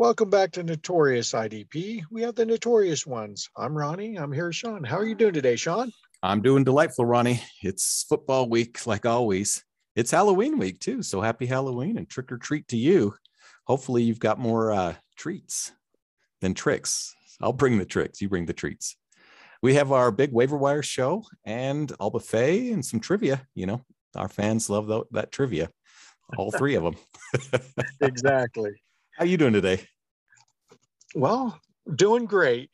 Welcome back to Notorious IDP. We have the notorious ones. I'm Ronnie. I'm here, Sean. How are you doing today, Sean? I'm doing delightful, Ronnie. It's football week, like always. It's Halloween week, too. So happy Halloween and trick or treat to you. Hopefully, you've got more uh, treats than tricks. I'll bring the tricks, you bring the treats. We have our big waiver wire show and all buffet and some trivia. You know, our fans love that, that trivia, all three of them. exactly. How you doing today? Well, doing great.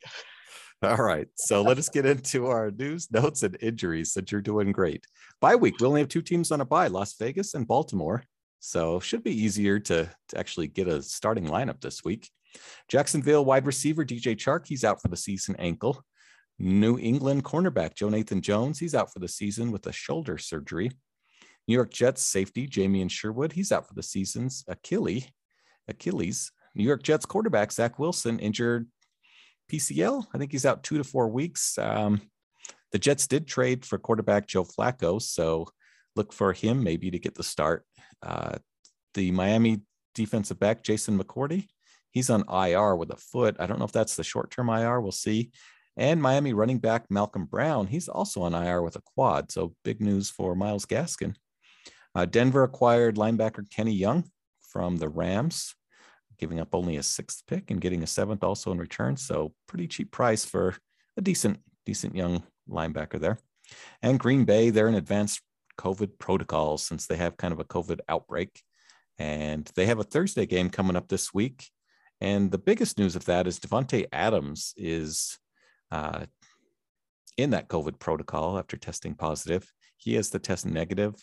All right. So let us get into our news, notes, and injuries since you're doing great. Bye week. We only have two teams on a bye, Las Vegas and Baltimore. So should be easier to, to actually get a starting lineup this week. Jacksonville wide receiver DJ Chark, he's out for the season ankle. New England cornerback Jonathan Jones, he's out for the season with a shoulder surgery. New York Jets safety Jamien Sherwood, he's out for the season's Achilles. Achilles. New York Jets quarterback Zach Wilson injured PCL. I think he's out two to four weeks. Um, the Jets did trade for quarterback Joe Flacco, so look for him maybe to get the start. Uh, the Miami defensive back Jason McCourty, he's on IR with a foot. I don't know if that's the short term IR. We'll see. And Miami running back Malcolm Brown, he's also on IR with a quad. So big news for Myles Gaskin. Uh, Denver acquired linebacker Kenny Young from the Rams, giving up only a sixth pick and getting a seventh also in return. So pretty cheap price for a decent, decent young linebacker there. And Green Bay, they're in advanced COVID protocols since they have kind of a COVID outbreak. And they have a Thursday game coming up this week. And the biggest news of that is Davante Adams is uh, in that COVID protocol after testing positive. He has to test negative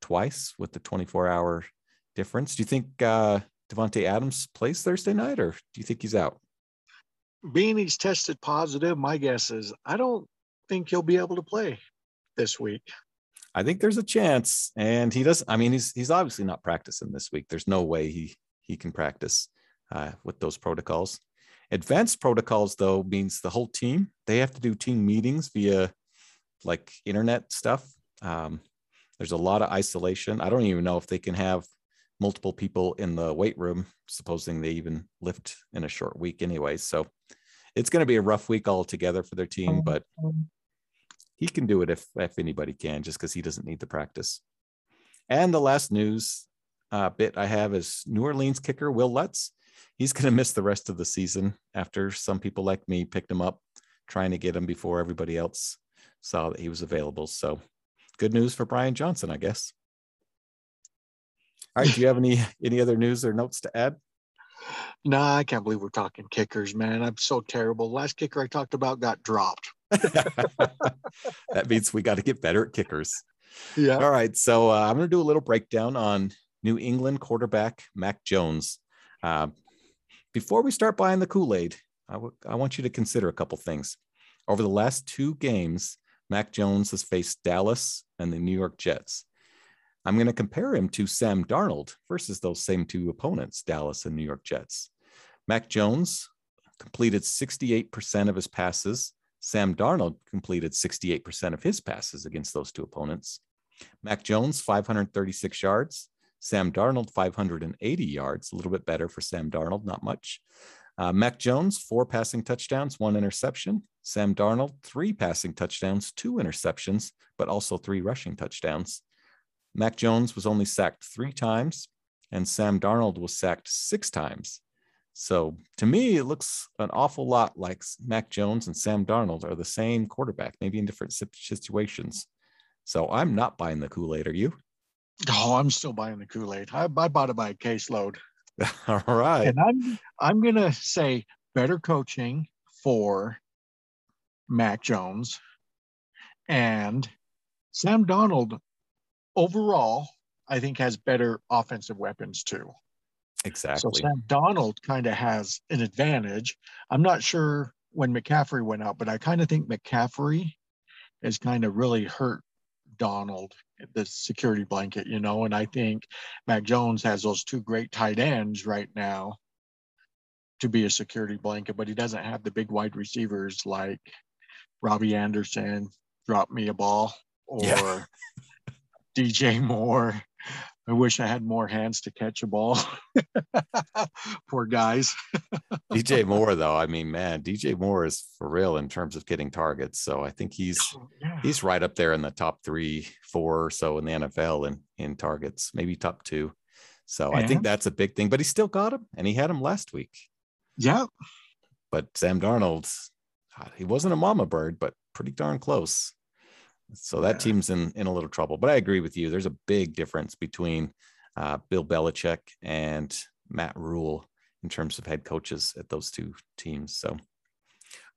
twice with the 24 hour difference. Do you think uh, Davante Adams plays Thursday night, or do you think he's out? Being he's tested positive, my guess is I don't think he'll be able to play this week. I think there's a chance, and he does. I mean, he's he's obviously not practicing this week. There's no way he he can practice uh, with those protocols. Advanced protocols, though, means the whole team they have to do team meetings via like internet stuff. Um, there's a lot of isolation. I don't even know if they can have multiple people in the weight room, supposing they even lift in a short week anyway. So it's going to be a rough week altogether for their team, but he can do it if if anybody can, just because he doesn't need the practice. And the last news uh, bit I have is New Orleans kicker Will Lutz. He's going to miss the rest of the season after some people like me picked him up, trying to get him before everybody else saw that he was available. So good news for Brian Johnson, I guess. All right. Do you have any any other news or notes to add? Nah, I can't believe we're talking kickers, man. I'm so terrible. last kicker I talked about got dropped. that means we got to get better at kickers. Yeah. All right. So uh, I'm going to do a little breakdown on New England quarterback Mac Jones. Uh, before we start buying the Kool Aid, I, w- I want you to consider a couple things. Over the last two games, Mac Jones has faced Dallas and the New York Jets. I'm going to compare him to Sam Darnold versus those same two opponents, Dallas and New York Jets. Mac Jones completed 68% of his passes. Sam Darnold completed 68% of his passes against those two opponents. Mac Jones, 536 yards. Sam Darnold, 580 yards, a little bit better for Sam Darnold, not much. Uh, Mac Jones, four passing touchdowns, one interception. Sam Darnold, three passing touchdowns, two interceptions, but also three rushing touchdowns. Mac Jones was only sacked three times, and Sam Darnold was sacked six times. So to me, it looks an awful lot like Mac Jones and Sam Darnold are the same quarterback, maybe in different situations. So I'm not buying the Kool Aid. Are you? Oh, I'm still buying the Kool Aid. I, I bought it by a caseload. All right. And I'm I'm gonna say better coaching for Mac Jones and Sam Darnold overall, I think has better offensive weapons too. Exactly. So Sam Darnold kind of has an advantage. I'm not sure when McCaffrey went out, but I kind of think McCaffrey has kind of really hurt Darnold, the security blanket, you know. And I think Mac Jones has those two great tight ends right now to be a security blanket, but he doesn't have the big wide receivers like Robbie Anderson, drop me a ball, or yeah. DJ Moore, I wish I had more hands to catch a ball. Poor guys. DJ Moore, though, I mean, man, DJ Moore is for real in terms of getting targets. So I think he's oh, yeah. he's right up there in the top three, four or so in the NFL in in targets, maybe top two. So and? I think that's a big thing. But he still got him, and he had him last week. Yeah. But Sam Darnold, uh, he wasn't a mama bird, but pretty darn close. So that yeah. team's in in a little trouble. But I agree with you. There's a big difference between uh, Bill Belichick and Matt Rhule in terms of head coaches at those two teams. So,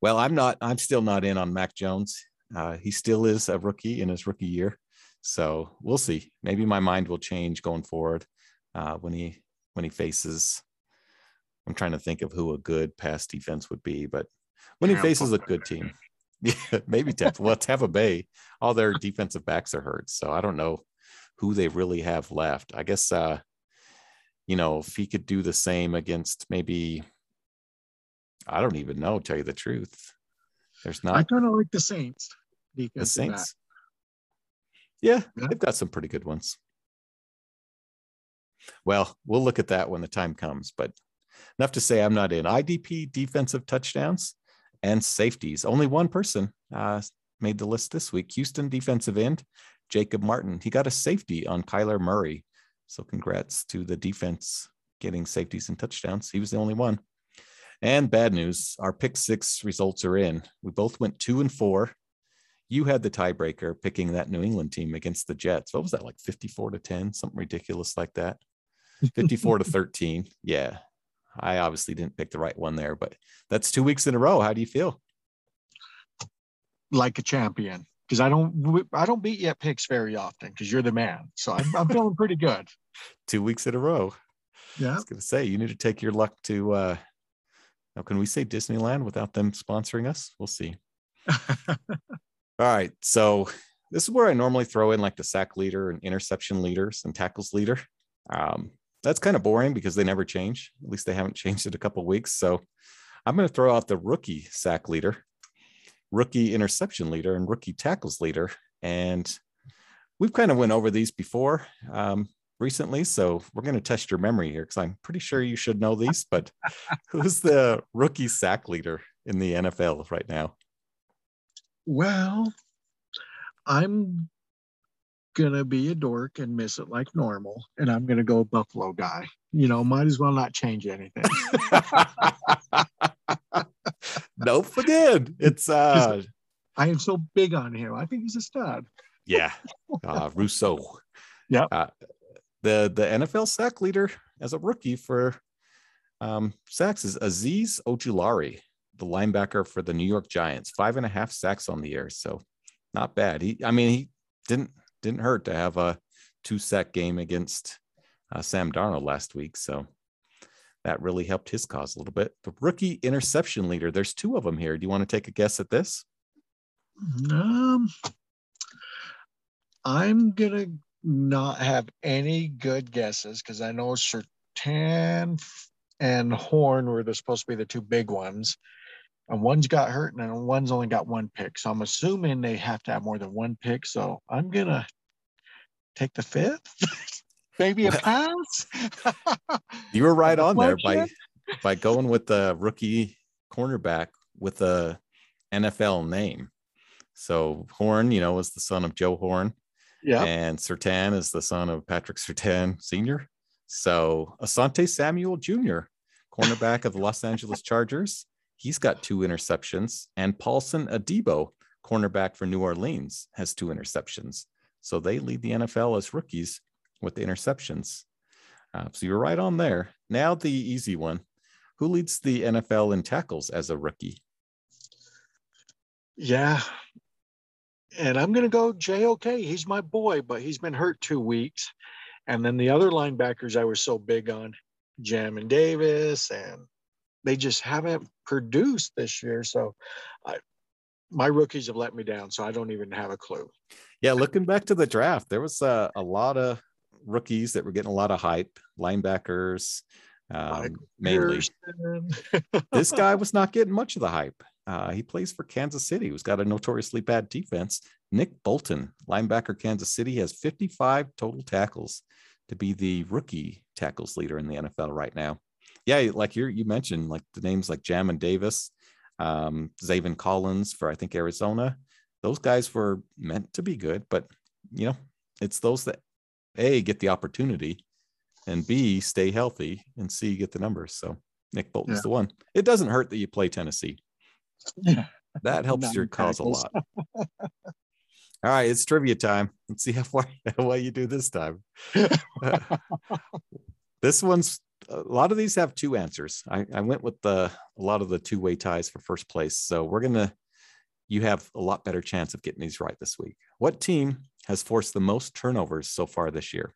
well, I'm not. I'm still not in on Mac Jones. Uh, he still is a rookie in his rookie year. So we'll see. Maybe my mind will change going forward uh, when he when he faces. I'm trying to think of who a good pass defense would be, but when he faces a good team, Yeah, maybe Tampa. well, Tampa Bay, all their defensive backs are hurt, so I don't know who they really have left. I guess, uh, you know, if he could do the same against maybe, I don't even know. Tell you the truth, there's not. I kind of like the Saints. The Saints. Yeah, yeah, they've got some pretty good ones. Well, we'll look at that when the time comes, but enough to say I'm not in IDP defensive touchdowns and safeties. Only one person uh, made the list this week. Houston defensive end, Jacob Martin. He got a safety on Kyler Murray. So congrats to the defense getting safeties and touchdowns. He was the only one. And bad news, our pick six results are in. We both went two and four. You had the tiebreaker picking that New England team against the Jets. What was that, like 54 to 10, something ridiculous like that? 54 to 13. Yeah. I obviously didn't pick the right one there, but that's two weeks in a row. How do you feel? Like a champion, because I don't I don't beat you at picks very often because you're the man. So I'm, I'm feeling pretty good. two weeks in a row. Yeah, I was gonna say you need to take your luck to. uh Now, can we say Disneyland without them sponsoring us? We'll see. All right, so this is where I normally throw in like the sack leader and interception leaders and tackles leader. Um, that's kind of boring because they never change. At least they haven't changed it a couple weeks. So I'm going to throw out the rookie sack leader, rookie interception leader, and rookie tackles leader. And we've kind of went over these before um, recently. So we're going to test your memory here because I'm pretty sure you should know these. But who's the rookie sack leader in the NFL right now? Well, I'm gonna be a dork and miss it like normal, and I'm gonna go Buffalo guy. You know, might as well not change anything. nope, again, it's uh, I am so big on him. I think he's a stud. yeah, uh, Rousseau. Yeah, uh, the the NFL sack leader as a rookie for um, sacks is Azeez Ojulari, the linebacker for the New York Giants. Five and a half sacks on the year, so not bad. He, I mean, he didn't didn't hurt to have a two sack game against uh, Sam Darnold last week. So that really helped his cause a little bit. The rookie interception leader, there's two of them here. Do you want to take a guess at this? Um, I'm going to not have any good guesses because I know Surtain and Horn were the, supposed to be the two big ones. And one's got hurt and one's only got one pick. So I'm assuming they have to have more than one pick. So I'm going to take the fifth. Maybe a pass. you were right on there by by going with the rookie cornerback with a NFL name. So Horn, you know, was the son of Joe Horn. Yeah. And Surtain is the son of Patrick Surtain Sr. So Asante Samuel Jr., cornerback of the Los Angeles Chargers. He's got two interceptions. And Paulson Adebo, cornerback for New Orleans, has two interceptions. So they lead the NFL as rookies with the interceptions. Uh, so you're right on there. Now the easy one. Who leads the NFL in tackles as a rookie? Yeah. And I'm going to go JOK. He's my boy, but he's been hurt two weeks. And then the other linebackers I was so big on, Jamin Davis, and they just haven't produced this year. So I, my rookies have let me down, so I don't even have a clue. Yeah, looking back to the draft, there was a, a lot of rookies that were getting a lot of hype, linebackers um, mainly. this guy was not getting much of the hype. Uh, he plays for Kansas City, who's got a notoriously bad defense. Nick Bolton, linebacker, Kansas City, has 55 total tackles to be the rookie tackles leader in the NFL right now. Yeah, like you you mentioned, like the names like Jamin Davis, um, Zaven Collins for I think Arizona. Those guys were meant to be good, but you know, it's those that a get the opportunity, and b stay healthy, and c get the numbers. So Nick Bolton's yeah. the one. It doesn't hurt that you play Tennessee. Yeah. That helps your cause a lot. All right, it's trivia time. Let's see how far how you do this time. this one's a lot of these have two answers. I, I went with the a lot of the two way ties for first place. So we're gonna you have a lot better chance of getting these right this week. What team has forced the most turnovers so far this year?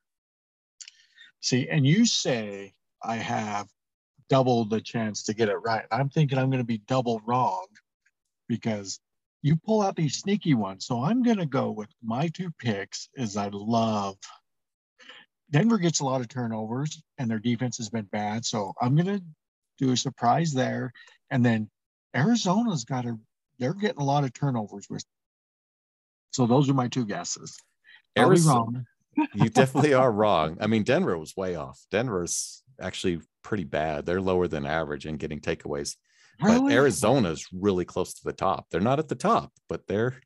See, and you say I have double the chance to get it right. I'm thinking I'm going to be double wrong because you pull out these sneaky ones. So I'm going to go with my two picks is I love Denver gets a lot of turnovers and their defense has been bad. So I'm going to do a surprise there. And then Arizona's got a, they're getting a lot of turnovers with. So those are my two guesses. Arizona, you definitely are wrong. I mean, Denver was way off. Denver's actually pretty bad. They're lower than average in getting takeaways. Really? But Arizona's really close to the top. They're not at the top, but they're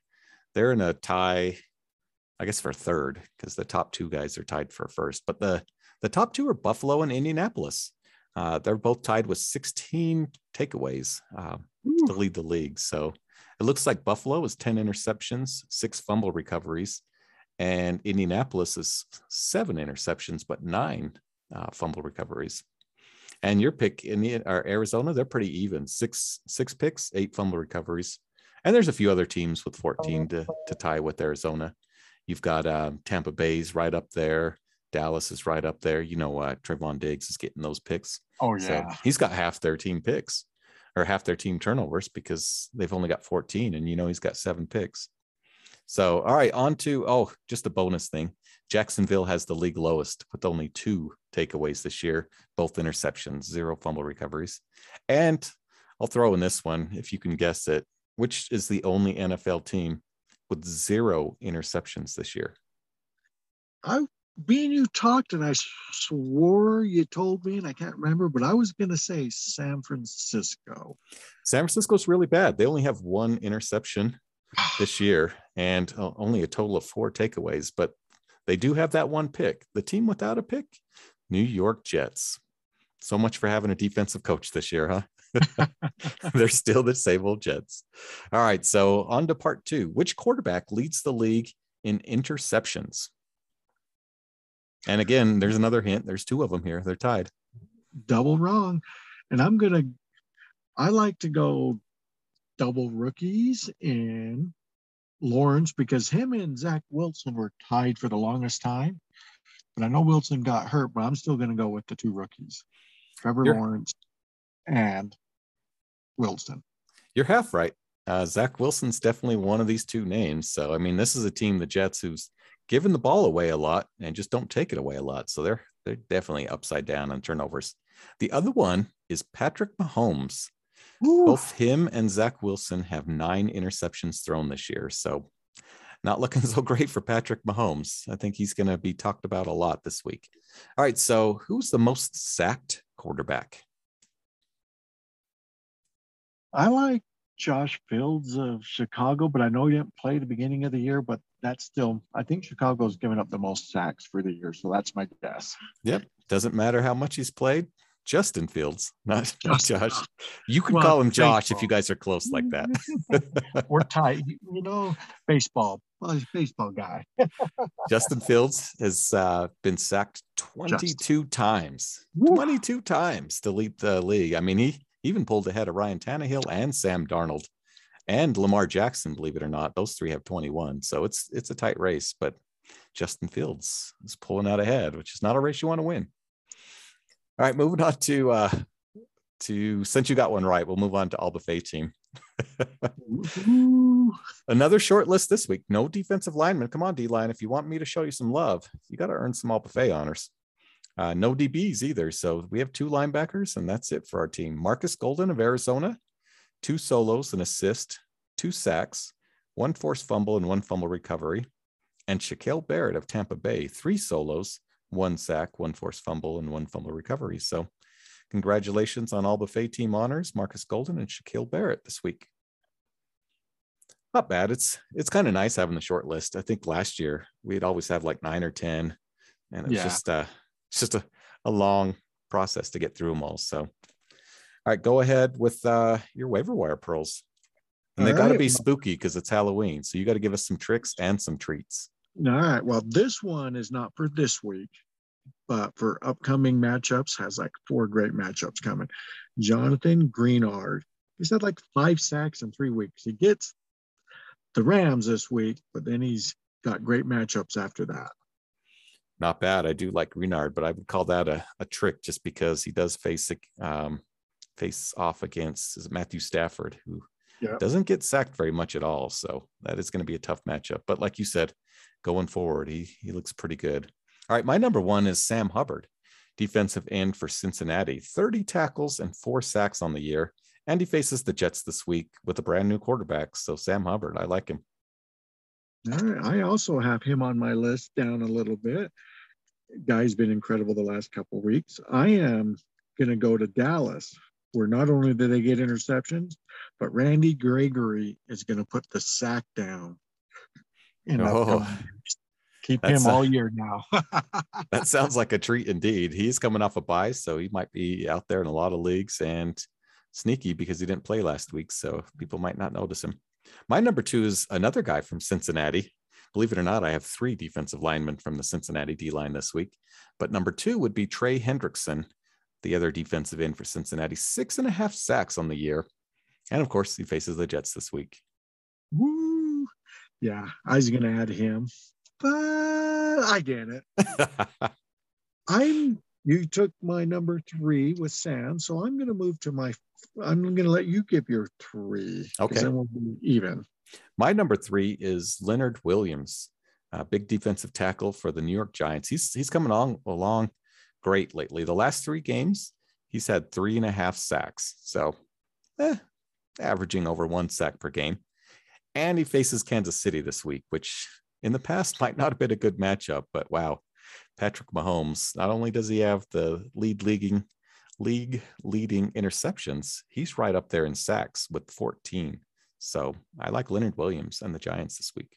they're in a tie, I guess for third, because the top two guys are tied for first. But the the top two are Buffalo and Indianapolis. Uh, they're both tied with 16 takeaways uh, to lead the league. So it looks like Buffalo is 10 interceptions, six fumble recoveries, and Indianapolis is seven interceptions, but nine uh, fumble recoveries. And your pick in the or Arizona, they're pretty even. Six six picks, eight fumble recoveries. And there's a few other teams with 14 to, to tie with Arizona. You've got um, Tampa Bay's right up there. Dallas is right up there. You know, uh, Trevon Diggs is getting those picks. Oh, yeah. So he's got half their team picks or half their team turnovers because they've only got 14 and, you know, he's got seven picks. So, all right, on to, oh, just a bonus thing. Jacksonville has the league lowest with only two takeaways this year, both interceptions, zero fumble recoveries. And I'll throw in this one if you can guess it. Which is the only NFL team with zero interceptions this year? I being you talked and I swore you told me and I can't remember, but I was going to say San Francisco. San Francisco's really bad. They only have one interception this year and uh, only a total of four takeaways, but they do have that one pick. The team without a pick, New York Jets. So much for having a defensive coach this year, huh? They're still the same old Jets. All right. So on to part two. Which quarterback leads the league in interceptions? And again, there's another hint. There's two of them here. They're tied. Double wrong. And I'm going to, I like to go double rookies in Lawrence because him and Zach Wilson were tied for the longest time. But I know Wilson got hurt, but I'm still going to go with the two rookies, Trevor you're, Lawrence and Wilson. You're half right. Uh, Zach Wilson's definitely one of these two names. So, I mean, this is a team, the Jets, who's given the ball away a lot and just don't take it away a lot. So they're they're definitely upside down on turnovers. The other one is Patrick Mahomes. Ooh. Both him and Zach Wilson have nine interceptions thrown this year. So not looking so great for Patrick Mahomes. I think he's going to be talked about a lot this week. All right. So who's the most sacked quarterback? I like Josh Fields of Chicago, but I know he didn't play the beginning of the year, but that's still, I think Chicago's given up the most sacks for the year. So that's my guess. Yep. Doesn't matter how much he's played. Justin Fields, not, not Josh. You can well, call him Josh baseball. if you guys are close like that. We're tight. You know, baseball. Well, he's baseball guy. Justin Fields has uh, been sacked 22 times. Woo. 22 times to lead the league. I mean, he even pulled ahead of Ryan Tannehill and Sam Darnold and Lamar Jackson, believe it or not. Those three have 21. So it's it's a tight race, but Justin Fields is pulling out ahead, which is not a race you want to win. All right, moving on to uh to since you got one right, we'll move on to all Faye team. Another short list this week. No defensive lineman. Come on, D line. If you want me to show you some love, you got to earn some All Buffet honors. Uh, no DBs either. So we have two linebackers, and that's it for our team. Marcus Golden of Arizona, two solos, an assist, two sacks, one forced fumble, and one fumble recovery. And Shaquille Barrett of Tampa Bay, three solos, one sack, one forced fumble, and one fumble recovery. So, congratulations on all buffet team honors, Marcus Golden and Shaquille Barrett this week. Not bad. It's it's kind of nice having the short list. I think last year we'd always have like nine or ten, and it's yeah. just uh it's just a, a long process to get through them all. So, all right, go ahead with uh your waiver wire pearls. And they got to be spooky because it's Halloween. So you got to give us some tricks and some treats. All right. Well, this one is not for this week, but for upcoming matchups, has like four great matchups coming. Jonathan Greenard. He's had like five sacks in three weeks. He gets the Rams this week, but then he's got great matchups after that. Not bad. I do like Greenard, but I would call that a, a trick just because he does face um, face off against Matthew Stafford, who yeah. doesn't get sacked very much at all. So that is going to be a tough matchup. But like you said, going forward, he he looks pretty good. All right, my number one is Sam Hubbard, defensive end for Cincinnati, 30 tackles and four sacks on the year. And he faces the Jets this week with a brand new quarterback. So Sam Hubbard, I like him. All right. I also have him on my list down a little bit. Guy's been incredible the last couple weeks. I am going to go to Dallas where not only do they get interceptions, but Randy Gregory is going to put the sack down. In oh, keep him all year now. that sounds like a treat indeed. He's coming off a bye, so he might be out there in a lot of leagues and sneaky because he didn't play last week, so people might not notice him. My number two is another guy from Cincinnati. Believe it or not, I have three defensive linemen from the Cincinnati D line this week. But number two would be Trey Hendrickson, the other defensive end for Cincinnati, six and a half sacks on the year. And of course, he faces the Jets this week. Woo! Yeah, I was going to add him, but I get it. I'm. You took my number three with Sam, so I'm going to move to my. I'm going to let you give your three. Okay. Then we'll be even. My number three is Leonard Williams, a big defensive tackle for the New York Giants. He's he's coming along along great lately. The last three games, he's had three and a half sacks. So, eh, averaging over one sack per game. And he faces Kansas City this week, which in the past might not have been a good matchup, but wow, Patrick Mahomes, not only does he have the lead leading league leading interceptions, he's right up there in sacks with 14. So I like Leonard Williams and the Giants this week.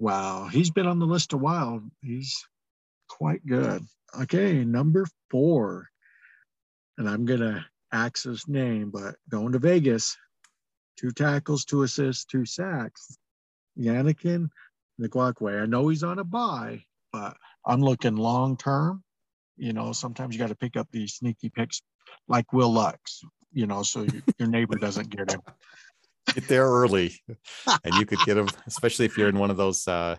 Wow, he's been on the list a while. He's quite good. Okay, number four. And I'm to axe his name, but going to Vegas, two tackles, two assists, two sacks. Yannick Ngakoue. I know he's on a buy, but I'm looking long term. You know, sometimes you got to pick up these sneaky picks like Will Lutz. you know, so you, your neighbor doesn't get him. Get there early and you could get them, especially if you're in one of those uh,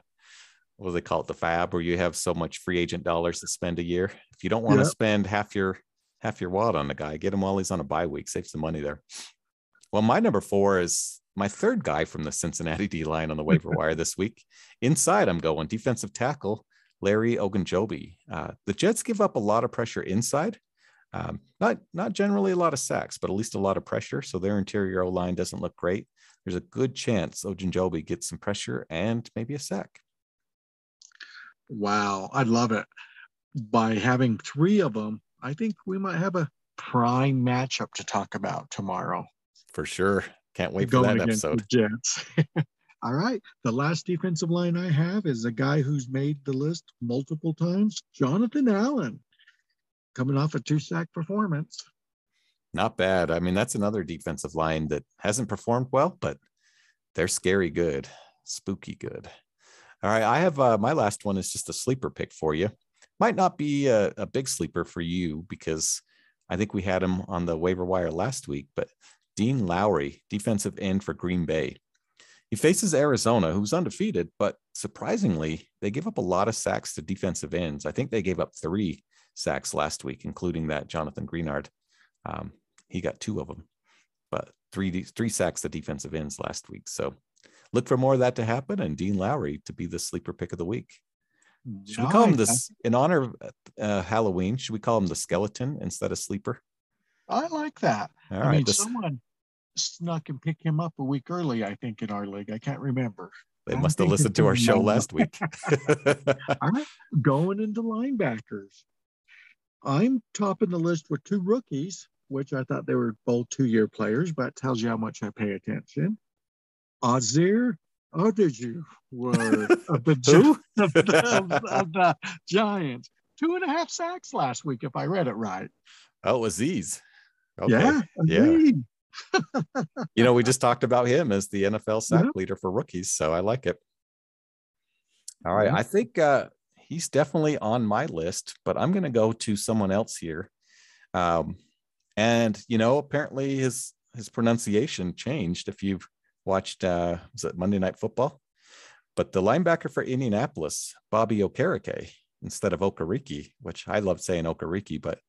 what do they call it the fab where you have so much free agent dollars to spend a year. If you don't want to yeah. spend half your half your wad on the guy get him while he's on a bye week save some money there. Well my number four is my third guy from the cincinnati d line on the waiver wire this week. Inside i'm going defensive tackle larry ogunjobi. Uh, the jets give up a lot of pressure inside um, not not generally a lot of sacks but at least a lot of pressure so their interior o line doesn't look great there's a good chance ogunjobi gets some pressure and maybe a sack Wow, I love it. By having three of them, I think we might have a prime matchup to talk about tomorrow. For sure. Can't wait for that episode. Jets. All right. The last defensive line I have is a guy who's made the list multiple times, Jonathan Allen, coming off a two sack performance. Not bad. I mean, that's another defensive line that hasn't performed well, but they're scary good, spooky good. All right. I have uh, my last one is just a sleeper pick for you. Might not be a, a big sleeper for you because I think we had him on the waiver wire last week, but Dean Lowry, defensive end for Green Bay. He faces Arizona, who's undefeated, but surprisingly, they give up a lot of sacks to defensive ends. I think they gave up three sacks last week, including that Jonathan Greenard. Um, he got two of them, but three three sacks the defensive ends last week. So look for more of that to happen and Dean Lowry to be the sleeper pick of the week. Should we call him this in honor of uh, Halloween? Should we call him the skeleton instead of sleeper? I like that. All I right, mean, this... someone snuck and picked him up a week early, I think, in our league. I can't remember. They must have listened to our show last week. I'm going into linebackers. I'm topping the list with two rookies, which I thought they were both two-year players, but tells you how much I pay attention. Azir Odeju were of the, Gi- of the, of, of the Giants. Two and a half sacks last week, if I read it right. Oh, Aziz. Okay. Yeah, Yeah. You know, we just talked about him as the NFL sack Yeah. leader for rookies, so I like it. All right. I think uh, he's definitely on my list, but I'm going to go to someone else here. Um, and you know, apparently his his pronunciation changed. If you've watched, uh, was it Monday Night Football? But the linebacker for Indianapolis, Bobby Okereke, instead of Okariki, which I love saying Okariki, but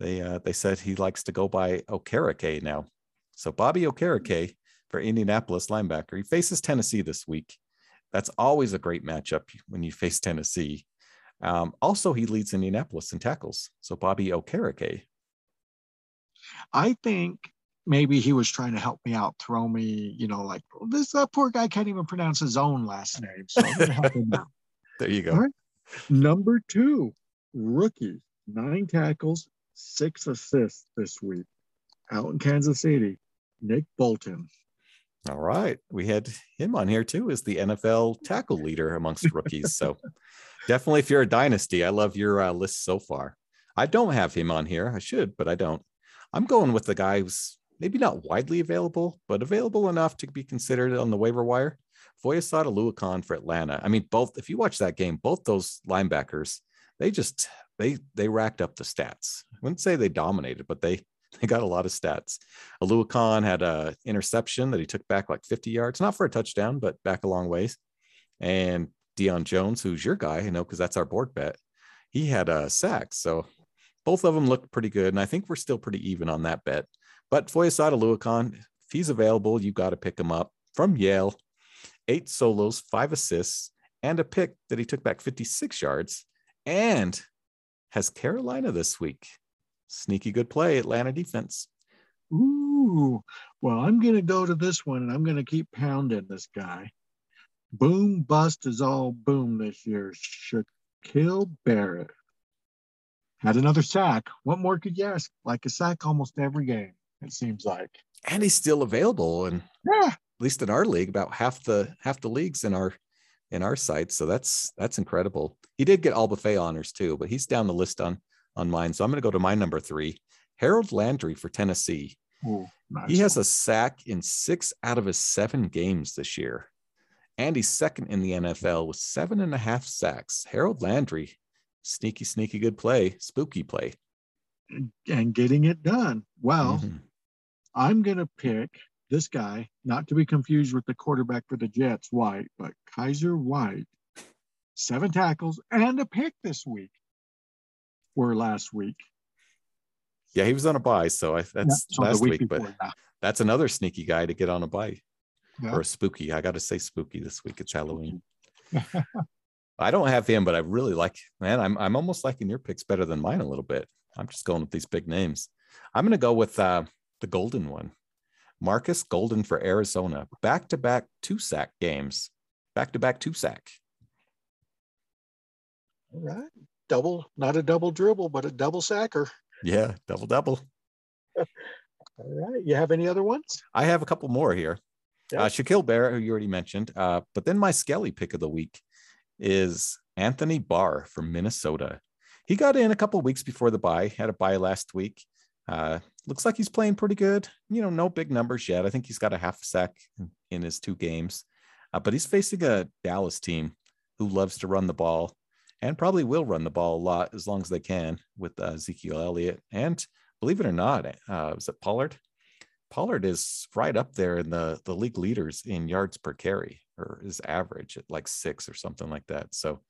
they uh, they said he likes to go by Okereke now. So Bobby Okereke for Indianapolis linebacker. He faces Tennessee this week. That's always a great matchup when you face Tennessee. Um, also, he leads Indianapolis in tackles. So Bobby Okereke. I think maybe he was trying to help me out, throw me, you know, like this uh, poor guy can't even pronounce his own last name. So I'm gonna help him out. There you go. Right. Number two, rookie, nine tackles, six assists this week. Out in Kansas City, Nick Bolton. All right. We had him on here too as the NFL tackle leader amongst rookies. So definitely, if you're a dynasty, I love your uh, list so far. I don't have him on here. I should, but I don't. I'm going with the guy who's maybe not widely available, but available enough to be considered on the waiver wire. Foyesade Oluokun for Atlanta. I mean, both, if you watch that game, both those linebackers, they just they they racked up the stats. I wouldn't say they dominated, but they they got a lot of stats. Oluokun had a interception that he took back like 50 yards, not for a touchdown, but back a long ways. And Deion Jones, who's your guy, you know, because that's our board bet, he had a sack. So both of them looked pretty good. And I think we're still pretty even on that bet. But Foyesade Oluokun, if he's available, you got to pick him up from Yale. Eight solos, five assists, and a pick that he took back 56 yards and has Carolina this week. Sneaky good play, Atlanta defense. Ooh, well, I'm going to go to this one and I'm going to keep pounding this guy. Boom bust is all boom this year. Shaquille Barrett had another sack. What more could you ask? Like a sack almost every game, it seems like. And he's still available. And Yeah. at least in our league, about half the half the leagues in our in our site. So that's that's incredible. He did get all buffet honors too, but he's down the list on on mine. So I'm going to go to my number three, Harold Landry for Tennessee. Ooh, nice He has one. a sack in six out of his seven games this year. And he's second in the NFL with seven and a half sacks. Harold Landry, sneaky, sneaky good play, spooky play. and getting it done. Well, Mhm. I'm going to pick this guy, not to be confused with the quarterback for the Jets, White, but Kyzir White. Seven tackles and a pick this week or last week. Yeah, he was on a buy. So I, that's Yeah, so last week, but before that. that's another sneaky guy to get on a buy Yeah. or a spooky. I got to say spooky this week. It's Halloween. I don't have him, but I really like, man, I'm, I'm almost liking your picks better than mine a little bit. I'm just going with these big names. I'm going to go with uh, the golden one, Marcus Golden for Arizona. Back to back two sack games, back to back two sack. All right. Double, not a double dribble, but a double sacker. Yeah, double double. All right. You have any other ones? I have a couple more here. Yeah. Uh, Shaquille Barrett, who you already mentioned. Uh, but then my Skelly pick of the week is Anthony Barr from Minnesota. He got in a couple weeks before the buy. had a buy last week. Uh, looks like he's playing pretty good. You know, no big numbers yet. I think he's got a half sack in, in his two games, uh, but he's facing a Dallas team who loves to run the ball and probably will run the ball a lot as long as they can with uh, Ezekiel Elliott. And believe it or not, uh, was it Pollard? Pollard is right up there in the the league leaders in yards per carry, or is average at like six or something like that. So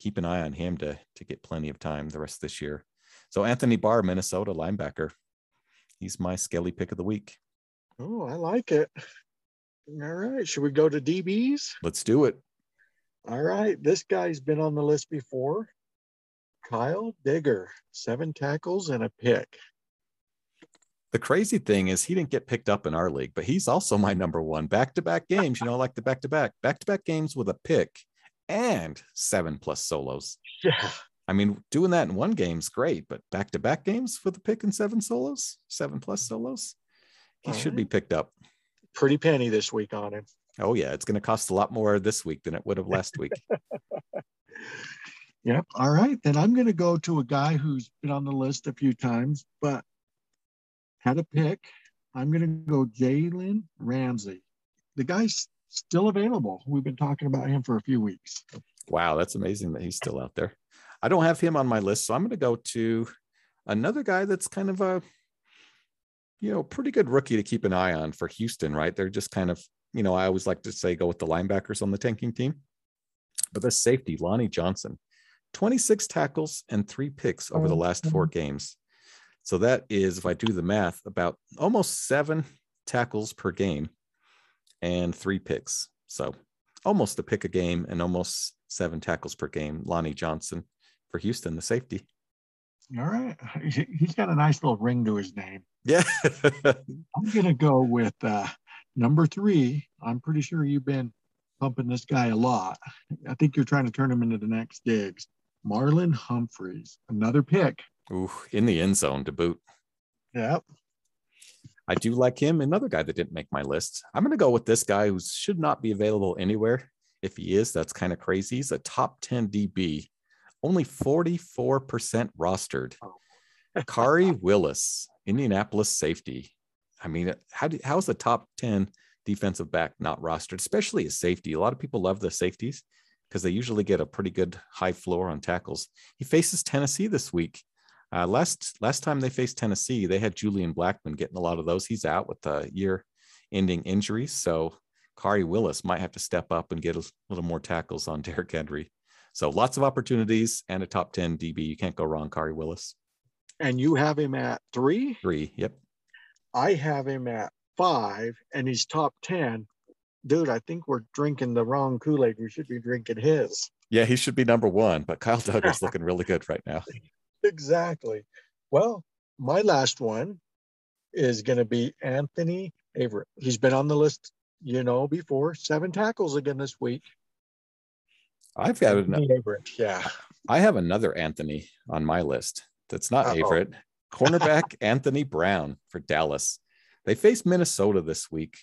keep an eye on him to to get plenty of time the rest of this year. So Anthony Barr, Minnesota linebacker, he's my skelly pick of the week. Oh, I like it. All right. Should we go to DBs? Let's do it. All right. This guy's been on the list before. Kyle Dugger, seven tackles and a pick. The crazy thing is he didn't get picked up in our league, but he's also my number one. Back to back games, you know, I like the back to back, back to back games with a pick and seven plus solos. Yeah. I mean, doing that in one game's great, but back to back games with a pick and seven solos, seven plus solos, he All should be picked up. Pretty penny this week on him. Oh, yeah. It's going to cost a lot more this week than it would have last week. Yep. All right. Then I'm going to go to a guy who's been on the list a few times, but had a pick. I'm going to go Jalen Ramsey. The guy's still available. We've been talking about him for a few weeks. Wow, that's amazing that he's still out there. I don't have him on my list, so I'm going to go to another guy that's kind of a, you know, pretty good rookie to keep an eye on for Houston. Right? They're just kind of, you know, I always like to say go with the linebackers on the tanking team, but the safety, Lonnie Johnson, 26 tackles and three picks over the last four games. So that is, if I do the math, about almost seven tackles per game and three picks. So almost a pick a game and almost seven tackles per game. Lonnie Johnson for Houston, the safety. All right. He's got a nice little ring to his name. Yeah. I'm going to go with uh, number three. I'm pretty sure you've been pumping this guy a lot. I think you're trying to turn him into the next Diggs. Marlon Humphreys, another pick. Ooh, in the end zone to boot. Yep. I do like him. Another guy that didn't make my list. I'm going to go with this guy who should not be available anywhere. If he is, that's kind of crazy. He's a top 10 DB, only 44% rostered. Oh. Khari Willis, Indianapolis safety. I mean, how do, how's the top 10 defensive back not rostered, especially a safety? A lot of people love the safeties because they usually get a pretty good high floor on tackles. He faces Tennessee this week. Uh, last last time they faced Tennessee, they had Julian Blackmon getting a lot of those. He's out with a year-ending injury, so Khari Willis might have to step up and get a little more tackles on Derrick Henry. So lots of opportunities and a top 10 DB. You can't go wrong, Khari Willis. And you have him at three. Three. Yep. I have him at five, and he's top 10. Dude, I think we're drinking the wrong Kool Aid. We should be drinking his. Yeah, he should be number one, but Kyle Dugger's looking really good right now. Exactly. Well, my last one is going to be Anthony Averett. He's been on the list, you know, before. Seven tackles again this week. I've got an, Anthony Averett. Yeah. I have another Anthony on my list. That's not Uh-oh. Averett. Cornerback Anthony Brown for Dallas. They face Minnesota this week,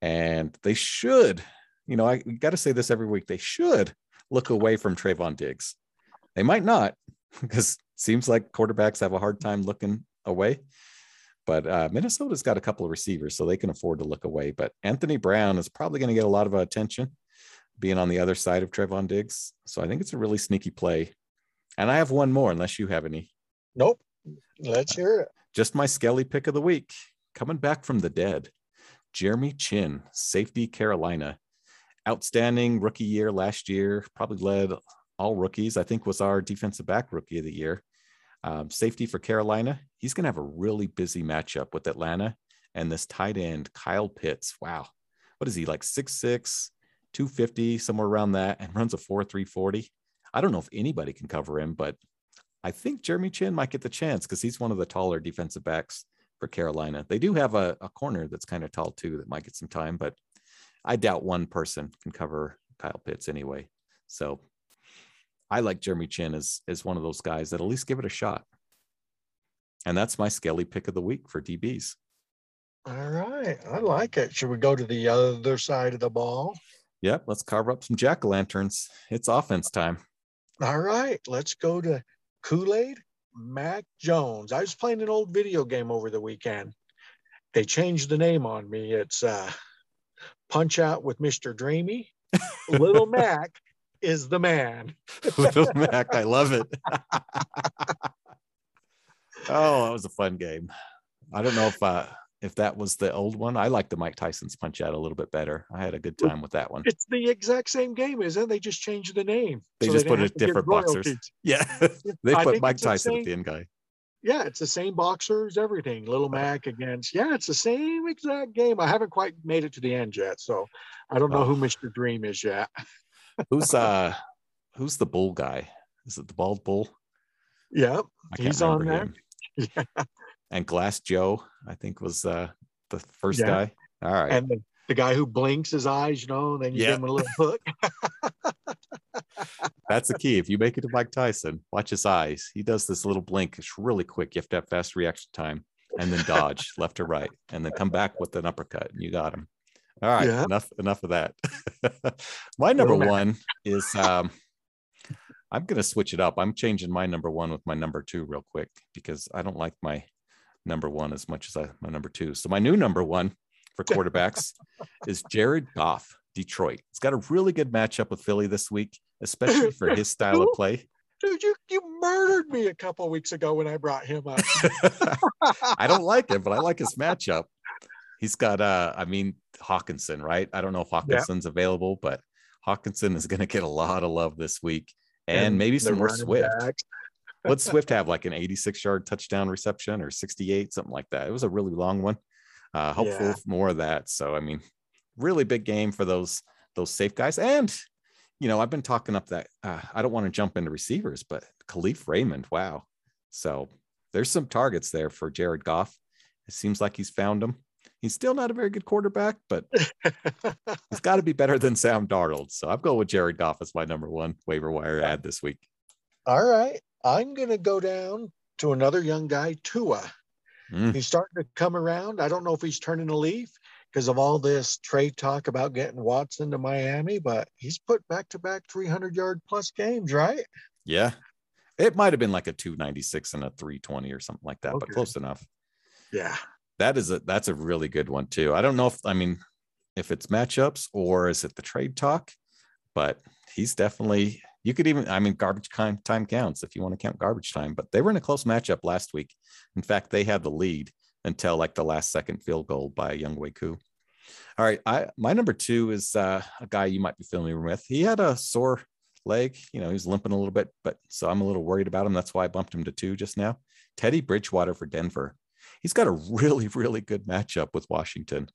and they should, you know, I got to say this every week. They should look away from Trevon Diggs. They might not, because seems like quarterbacks have a hard time looking away. But uh, Minnesota's got a couple of receivers, so they can afford to look away. But Anthony Brown is probably going to get a lot of attention being on the other side of Trevon Diggs. So I think it's a really sneaky play. And I have one more, unless you have any. Nope. Let's hear it. Just my Skelly pick of the week. Coming back from the dead, Jeremy Chinn, safety Carolina. Outstanding rookie year last year, probably led all rookies. I think was our defensive back rookie of the year. Um, safety for Carolina. He's going to have a really busy matchup with Atlanta and this tight end, Kyle Pitts. Wow. What is he like? 6'6, 250, somewhere around that, and runs a 4 340. I don't know if anybody can cover him, but I think Jeremy Chinn might get the chance because he's one of the taller defensive backs for Carolina. They do have a, a corner that's kind of tall too that might get some time, but I doubt one person can cover Kyle Pitts anyway. So I like Jeremy Chinn as, as one of those guys that at least give it a shot. And that's my Skelly pick of the week for DBs. All right. I like it. Should we go to the other side of the ball? Yep, let's carve up some jack o' lanterns. It's offense time. All right. Let's go to Kool Aid Mac Jones. I was playing an old video game over the weekend. They changed the name on me. It's uh, Punch Out with Mr. Dreamy. Little Mac is the man. Little Mac, I love it. oh, that was a fun game. I don't know if uh, if that was the old one. I like the Mike Tyson's Punch Out a little bit better. I had a good time with that one. It's the exact same game, isn't it? They just changed the name. They so just didn't put it different boxers. Yeah, they I put Mike it's the Tyson at the end guy. Yeah, it's the same boxers, everything. Little Mac against, yeah, it's the same exact game. I haven't quite made it to the end yet, so I don't know who Oh. Mr. Dream is yet. Who's uh, who's the bull guy? Is it the bald bull? Can't He's on there. him. yeah. and Glass Joe, I think was uh, the first Yeah. guy. All right. And the, the guy who blinks his eyes, you know, and then you Yeah. give him a little hook. That's the key. If you make it to Mike Tyson, watch his eyes. He does this little blink. It's really quick. You have to have fast reaction time and then dodge left to right and then come back with an uppercut and you got him. All right. Yeah. Enough, enough of that. my number one is um I'm gonna switch it up. I'm changing my number one with my number two real quick because I don't like my number one as much as I my number two. So my new number one for quarterbacks is Jared Goff, Detroit. It's got a really good matchup with Philly this week, especially for his style of play. Dude, you, you murdered me a couple weeks ago when I brought him up. I don't like him, but I like his matchup. He's got uh I mean Hockenson, right? I don't know if Hockenson's available, but Hockenson is gonna get a lot of love this week. And, maybe some more Swift. backs. What Swift have like an 86 yard touchdown reception or 68, something like that. It was a really long one. Uh, hopeful Yeah. more of that. So I mean, really big game for those those safe guys. And you know, I've been talking up that uh, I don't want to jump into receivers, but Kalif Raymond, wow. So there's some targets there for Jared Goff. It seems like he's found them. He's still not a very good quarterback, but he's got to be better than Sam Darnold. So I'm going with Jared Goff as my number one waiver wire ad this week. All right. I'm going to go down to another young guy, Tua. Mm. He's starting to come around. I don't know if he's turning a leaf because of all this trade talk about getting Watson to Miami, but he's put back to back 300 yard plus games, right? Yeah. It might have been like a 296 and a 320 or something like that, but close enough. Yeah. That is a that's a really good one too. I don't know if I mean if it's matchups or is it the trade talk, but he's definitely you could even I mean garbage time time counts if you want to count garbage time, but they were in a close matchup last week. In fact, they had the lead until like the last second field goal by Younghoe Koo. All right, I my number two is uh, a guy you might be familiar with. He had a sore leg, you know, he's limping a little bit, but so I'm a little worried about him. That's why I bumped him to two just now. Teddy Bridgewater for Denver. He's got a really, really good matchup with Washington.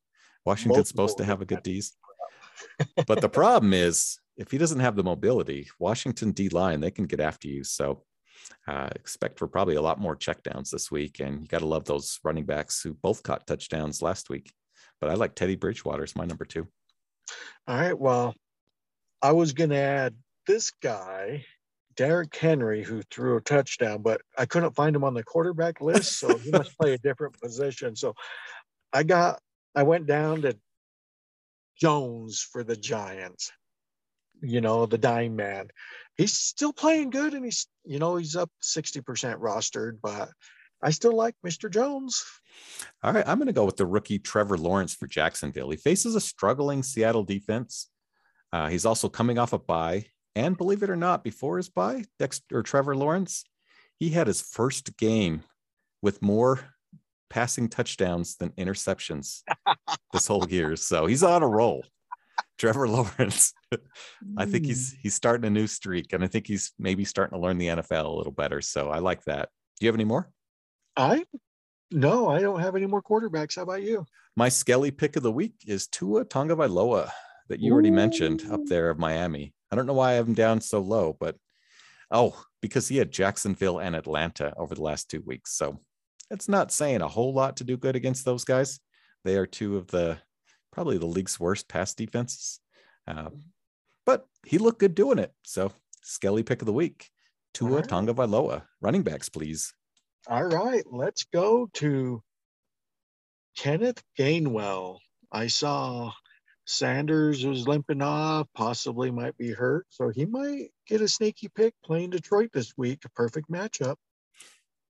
Washington's supposed to have a good D's. But the problem is, if he doesn't have the mobility, Washington D line, they can get after you. So uh, expect for probably a lot more checkdowns this week. And you got to love those running backs who both caught touchdowns last week. But I like Teddy Bridgewater as my number two. All right. Well, I was going to add this guy, Derrick Henry, who threw a touchdown, but I couldn't find him on the quarterback list. So he must play a different position. So I got, I went down to Jones for the Giants, you know, the dime man. He's still playing good and he's, you know, he's up 60% rostered, but I still like Mr. Jones. All right, I'm going to go with the rookie Trevor Lawrence for Jacksonville. He faces a struggling Seattle defense. Uh, he's also coming off a bye, and believe it or not, before his bye, Dexter or Trevor Lawrence, he had his first game with more passing touchdowns than interceptions this whole year. So he's on a roll. Trevor Lawrence, I think he's mm. he's starting a new streak, and I think he's maybe starting to learn the NFL a little better. So I like that. Do you have any more? I, no, I don't have any more quarterbacks. How about you? My Skelly pick of the week is Tua Tonga that you already mentioned up there of Miami. I don't know why I have him down so low, but oh, because he had Jacksonville and Atlanta over the last two weeks. So it's not saying a whole lot to do good against those guys. They are two of the probably the league's worst pass defenses. Uh, but he looked good doing it. So Skelly pick of the week. Tua Alright. Tagovailoa. Running backs, please. All right, let's go to Kenneth Gainwell. I saw Sanders was limping off, possibly might be hurt, so he might get a sneaky pick playing Detroit this week. A perfect matchup.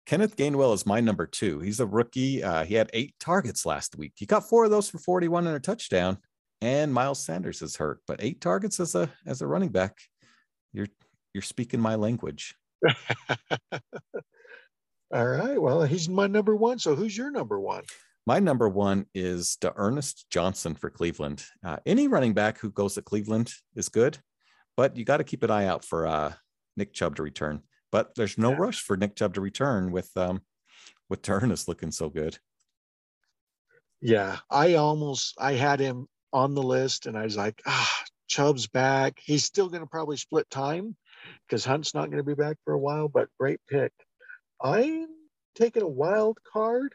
Kenneth Gainwell is my number two. He's a rookie. Uh, he had eight targets last week. He caught four of those for 41 and a touchdown. And Miles Sanders is hurt, but eight targets as a as a running back. You're you're speaking my language. All right, well, he's my number one. So who's your number one? My number one is D'Ernest Johnson for Cleveland. Uh, any running back who goes to Cleveland is good, but you got to keep an eye out for uh, Nick Chubb to return. But there's no Yeah. rush for Nick Chubb to return with um, with Ernest looking so good. Yeah, I almost I had him on the list, and I was like, ah, Chubb's back. He's still going to probably split time because Hunt's not going to be back for a while. But great pick. I'm taking a wild card.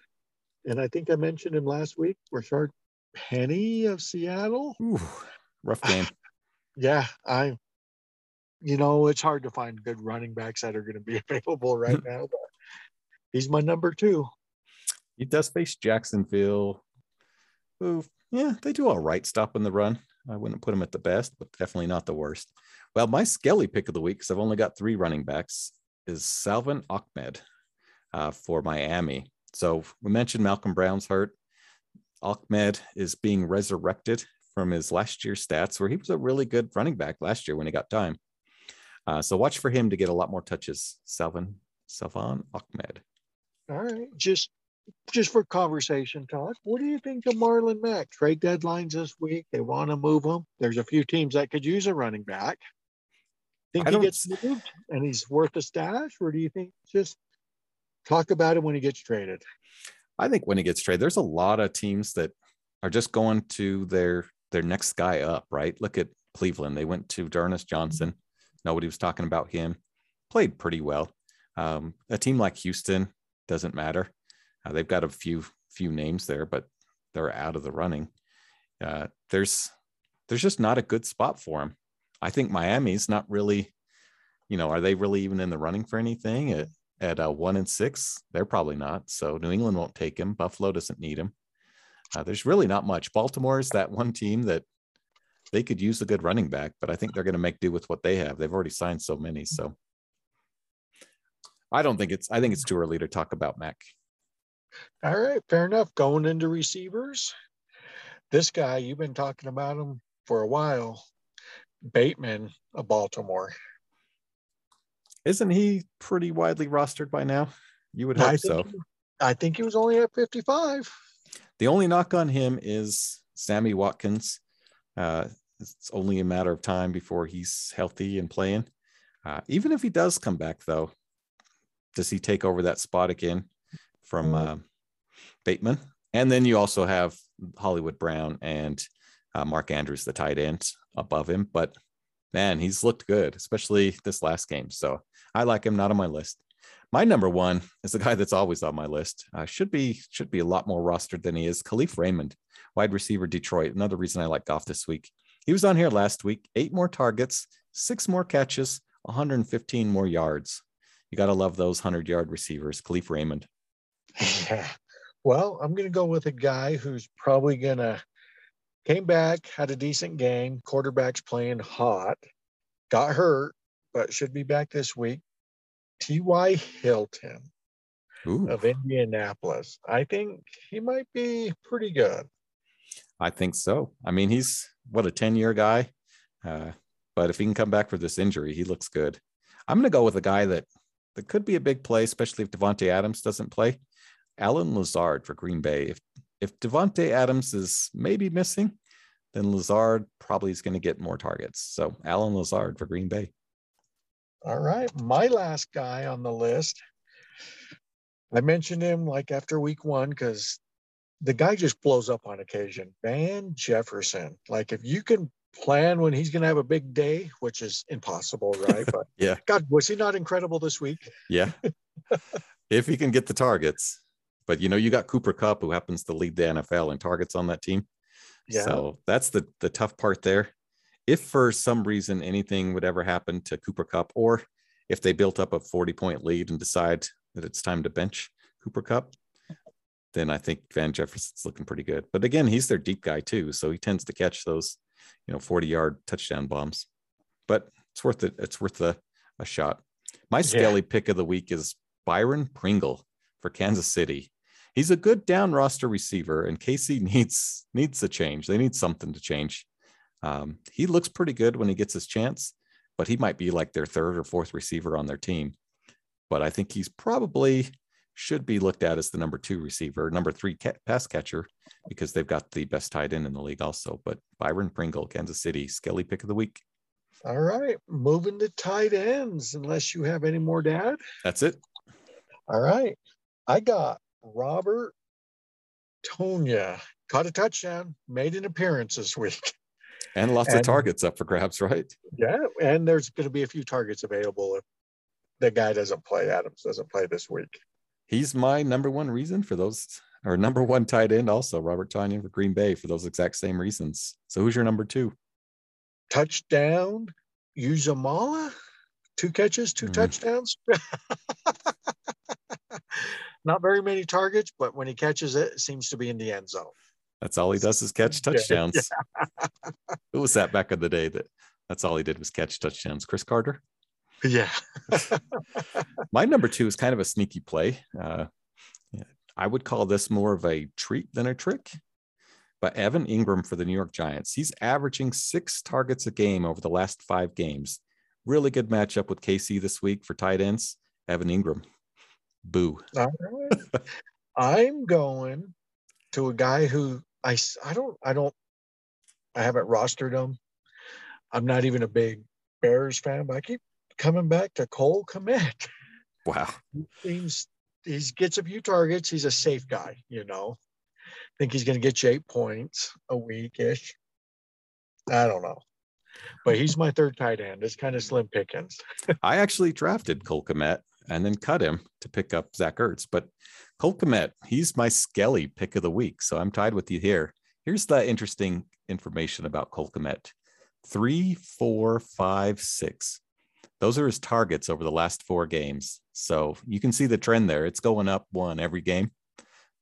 and I think I mentioned him last week, Rashaad Penny of Seattle. Ooh, rough game. yeah, I, you know, it's hard to find good running backs that are going to be available right now, but he's my number two. He does face Jacksonville, who, yeah, they do all right stopping the run. I wouldn't put him at the best, but definitely not the worst. Well, my Skelly pick of the week, because I've only got three running backs, is Salvon Ahmed uh, for Miami. So we mentioned Malcolm Brown's hurt. Ahmed is being resurrected from his last year's stats, where he was a really good running back last year when he got time. Uh, so watch for him to get a lot more touches. Salvon Salvon Ahmed. All right, just just for conversation Todd, what do you think of Marlon Mack? Trade deadlines this week. They want to move him. There's a few teams that could use a running back. Think he gets moved and he's worth a stash, or do you think just talk about him when he gets traded? I think when he gets traded, there's a lot of teams that are just going to their their next guy up, right? Look at Cleveland. They went to D'Ernest Johnson. Nobody was talking about him. Played pretty well. Um, a team like Houston doesn't matter. Uh, they've got a few few names there, but they're out of the running. Uh, there's there's just not a good spot for him. I think Miami's not really, you know, are they really even in the running for anything at at uh, one and six? They're probably not. So New England won't take him. Buffalo doesn't need him. Uh, there's really not much. Baltimore is that one team that they could use a good running back, but I think they're going to make do with what they have. They've already signed so many, so I don't think it's. I think it's too early to talk about Mack. All right, fair enough. Going into receivers, this guy you've been talking about him for a while, Bateman of Baltimore. Isn't he pretty widely rostered by now? You would hope I so. He, I think he was only at 55. The only knock on him is Sammy Watkins. Uh, it's only a matter of time before he's healthy and playing. Uh, even if he does come back, though, does he take over that spot again from uh, Bateman? And then you also have Hollywood Brown and uh, Mark Andrews, the tight end, above him. But man, he's looked good, especially this last game. So I like him. Not on my list. My number one is the guy that's always on my list. Uh, should be should be a lot more rostered than he is. Kalif Raymond, wide receiver, Detroit. Another reason I like Goff this week. He was on here last week. Eight more targets, six more catches, 115 more yards. You got to love those 100 yard receivers. Kalif Raymond. Yeah. Well, I'm going to go with a guy who's probably going to came back, had a decent game. Quarterback's playing hot, got hurt, but should be back this week. T.Y. Hilton Ooh. of Indianapolis. I think he might be pretty good. I think so. I mean, he's what a 10 year guy. Uh, but if he can come back for this injury, he looks good. I'm going to go with a guy that that could be a big play, especially if Davante Adams doesn't play. Allen Lazard for Green Bay. If if Davante Adams is maybe missing, then Lazard probably is going to get more targets. So Allen Lazard for Green Bay. All right, my last guy on the list. I mentioned him like after week one because the guy just blows up on occasion. Van Jefferson. Like if you can plan when he's going to have a big day, which is impossible, right? But yeah, God, was he not incredible this week? yeah, if he can get the targets. But you know, you got Cooper Kupp, who happens to lead the NFL in targets on that team. Yeah. So that's the the tough part there. If for some reason anything would ever happen to Cooper Kupp, or if they built up a 40 point lead and decide that it's time to bench Cooper Kupp, then I think Van Jefferson's looking pretty good. But again, he's their deep guy too, so he tends to catch those you know 40 yard touchdown bombs. But it's worth it it's worth a, a shot. My skelly yeah. pick of the week is byron pringle for kansas city. He's a good down roster receiver and kc needs needs a change. They need something to change. Um, he looks pretty good when he gets his chance but he might be like their third or fourth receiver on their team. But i think he's probably should be looked at as the number two receiver, number three ca- pass catcher, because they've got the best tight end in the league also. But Byron Pringle, Kansas City, Skelly pick of the week. All right, moving to tight ends, unless you have any more, Dad. That's it. All right, I got Robert Tonyan caught a touchdown, made an appearance this week. And lots and, of targets up for grabs, right? Yeah, and there's going to be a few targets available if the guy doesn't play. Adams doesn't play this week he's my number one reason for those or number one tight end, also Robert Tonyan for Green Bay for those exact same reasons. So who's your number two? Touchdown, Uzomah, two catches, 2 Mhm. touchdowns. Not very many targets, but when he catches it, it seems to be in the end zone. That's all he does is catch Yeah, touchdowns. Who was that back in the day that that's all he did was catch touchdowns? Cris Carter. Yeah. My number two is kind of a sneaky play. Uh, I would call this more of a treat than a trick. But Evan Engram for the New York Giants, he's averaging six targets a game over the last five games. Really good matchup with KC this week for tight ends. Evan Engram. Boo. All right. I'm going to a guy who I, I don't, I don't, I haven't rostered him. I'm not even a big Bears fan, but I keep coming back to Cole Kmet. Wow. Seems he gets a few targets. He's a safe guy, you know. Think he's going to get you eight points a week ish. I don't know, but he's my third tight end. It's kind of slim pickings. I actually drafted Cole Kmet and then cut him to pick up Zach Ertz. But Cole Kmet, he's my Skelly pick of the week. So I'm tied with you here. Here's the interesting information about Cole Kmet three, four, five, six. Those are his targets over the last four games. So you can see the trend there. It's going up one every game.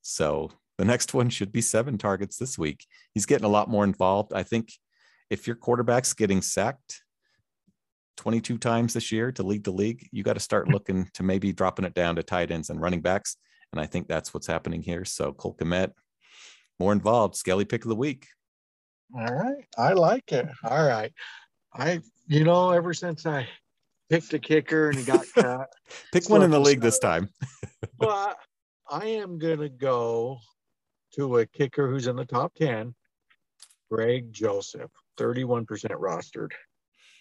So the next one should be seven targets this week. He's getting a lot more involved. I think if your quarterback's getting sacked 22 times this year to lead the league, you got to start looking to maybe dropping it down to tight ends and running backs. And I think that's what's happening here. So Cole Kmet, more involved, Skelly pick of the week. All right. I like it. All right. I, you know, ever since I picked a kicker and he got cut, Pick one in the league this time. but I am going to go to a kicker who's in the top 10, Greg Joseph, 31% rostered.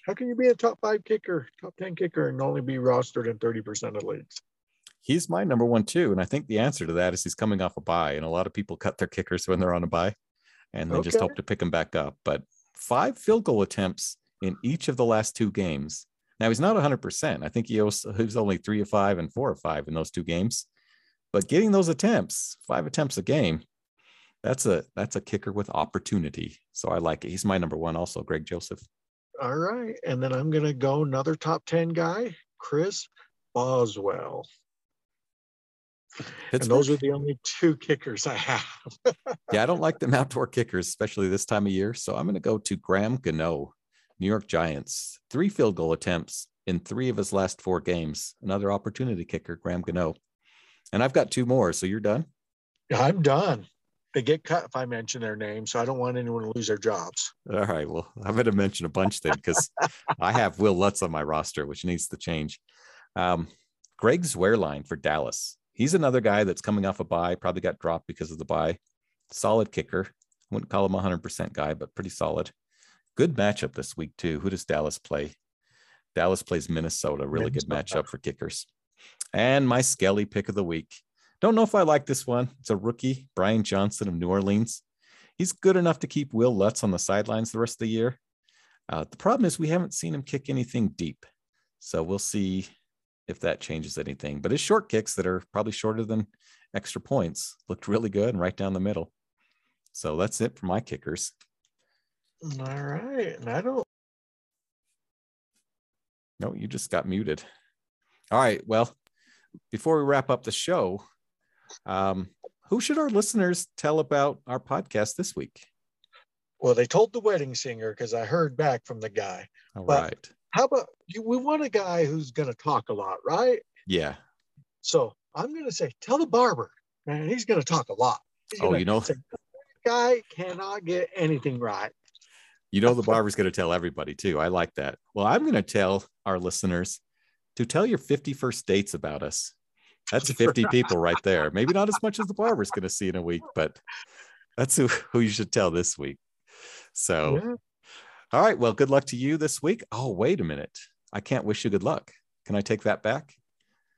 How can you be a top five kicker, top 10 kicker, and only be rostered in 30% of leagues? He's my number one too. And I think the answer to that is he's coming off a bye. And a lot of people cut their kickers when they're on a bye and they just hope to pick him back up. But five field goal attempts in each of the last two games. Now he's not 100%. I think he was, he was only three of five and four of five in those two games. But getting those attempts, five attempts a game, that's a that's a kicker with opportunity. So I like it. He's my number one also, Greg Joseph. All right. And then I'm going to go another top 10 guy, Chris Boswell. And those are the only two kickers I have. yeah, I don't like them outdoor kickers, especially this time of year. So I'm going to go to Graham Gano, New York Giants. Three field goal attempts in three of his last four games. Another opportunity kicker, Graham Gano. And I've got two more. So you're done? I'm done. They get cut if I mention their name, so I don't want anyone to lose their jobs. All right. Well, I'm going to mention a bunch then because I have Will Lutz on my roster, which needs to change. Um, Greg Zuerlein for Dallas. He's another guy that's coming off a bye, probably got dropped because of the bye. Solid kicker. Wouldn't call him a 100% guy, but pretty solid. Good matchup this week, too. Who does Dallas play? Dallas plays Minnesota. Really good matchup for kickers. And my Skelly pick of the week. Don't know if I like this one. It's a rookie, Brian Johnson of New Orleans. He's good enough to keep Will Lutz on the sidelines the rest of the year. Uh, the problem is we haven't seen him kick anything deep. So we'll see if that changes anything. But his short kicks that are probably shorter than extra points looked really good and right down the middle. So that's it for my kickers. All right. And I don't No, you just got muted. All right. Well, before we wrap up the show, um, who should our listeners tell about our podcast this week? well, they told the wedding singer because I heard back from the guy. All But- right. How about you? We want a guy who's going to talk a lot, right? Yeah. So I'm going to say, tell the barber, man, he's going to talk a lot. He's Oh, you know- say, guy cannot get anything right. You know, the barber's going to tell everybody too. I like that. Well, I'm going to tell our listeners to tell your 50 first dates about us. That's 50 people right there. Maybe not as much as the barber's going to see in a week, but that's who, who you should tell this week. So, Yeah. all right. Well, good luck to you this week. Oh, wait a minute. I can't wish you good luck. Can I take that back?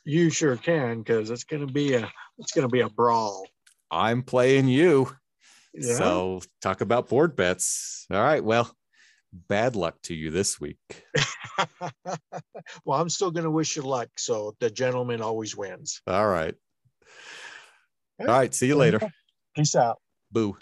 You sure can, because it's going to be a it's going to be a brawl. I'm playing you. Yeah. So, talk about board bets. All right. Well, bad luck to you this week. well, I'm still going to wish you luck. So the gentleman always wins. All right. All right. See you later. Peace out. Boo.